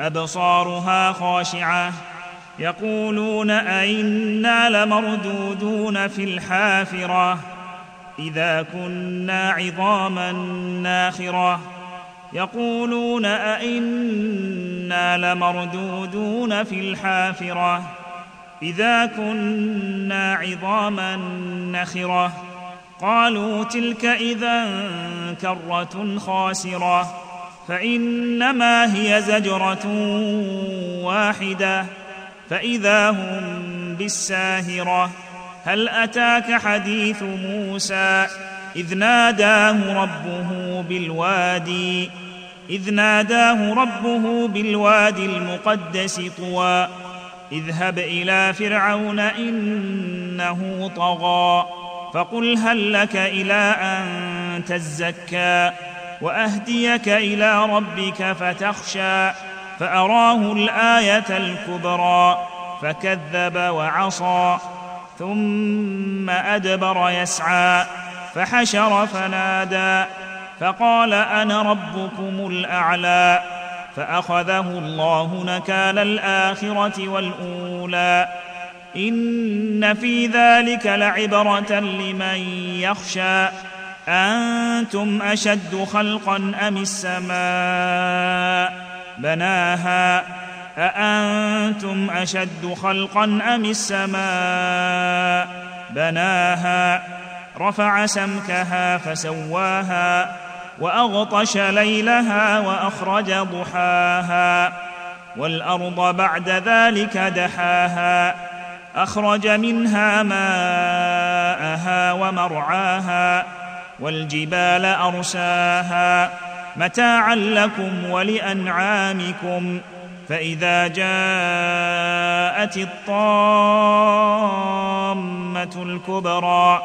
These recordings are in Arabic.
أبصارها خاشعة. يقولون أئنا لمردودون في الحافرة. إذا كنا عظاما ناخرة. يقولون أئنا لمردودون في الحافرة. إذا كنا عظاما نخره قالوا تلك إذا كرة خاسرة. فإنما هي زجرة واحدة. فإذا هم بالساهرة هل أتاك حديث موسى؟ إذ ناداه ربه بالوادي إذ ناداه ربه بالوادي المقدس طوى. اذهب إلى فرعون إنه طغى فقل هل لك إلى أن تزكى؟ وأهديك إلى ربك فتخشى فأراه الآية الكبرى فكذب وعصى ثم أدبر يسعى فحشر فنادى فقال أنا ربكم الأعلى فأخذه الله نكال الآخرة والأولى إن في ذلك لعبرة لمن يخشى أنتم أشد خلقا أم السماء؟ بناها. أأنتم أشد خلقا أم السماء؟ بناها. رفع سمكها فسواها وأغطش ليلها وأخرج ضحاها والأرض بعد ذلك دحاها. أخرج منها ماءها ومرعاها والجبال أرساها متاعا لكم ولأنعامكم. فإذا جاءت الطامة الكبرى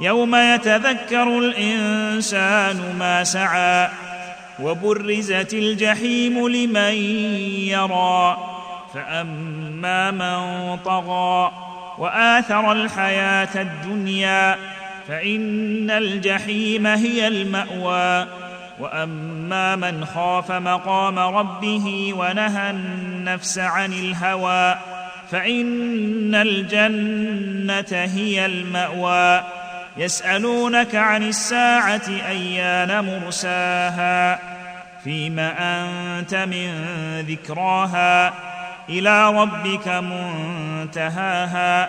يوم يتذكر الإنسان ما سعى وبرزت الجحيم لمن يرى. فأما من طغى وآثر الحياة الدنيا فإن الجحيم هي المأوى. وأما من خاف مقام ربه ونهى النفس عن الهوى فإن الجنة هي المأوى. يسألونك عن الساعة أيان مرساها؟ فيم أنت من ذكراها إلى ربك منتهاها.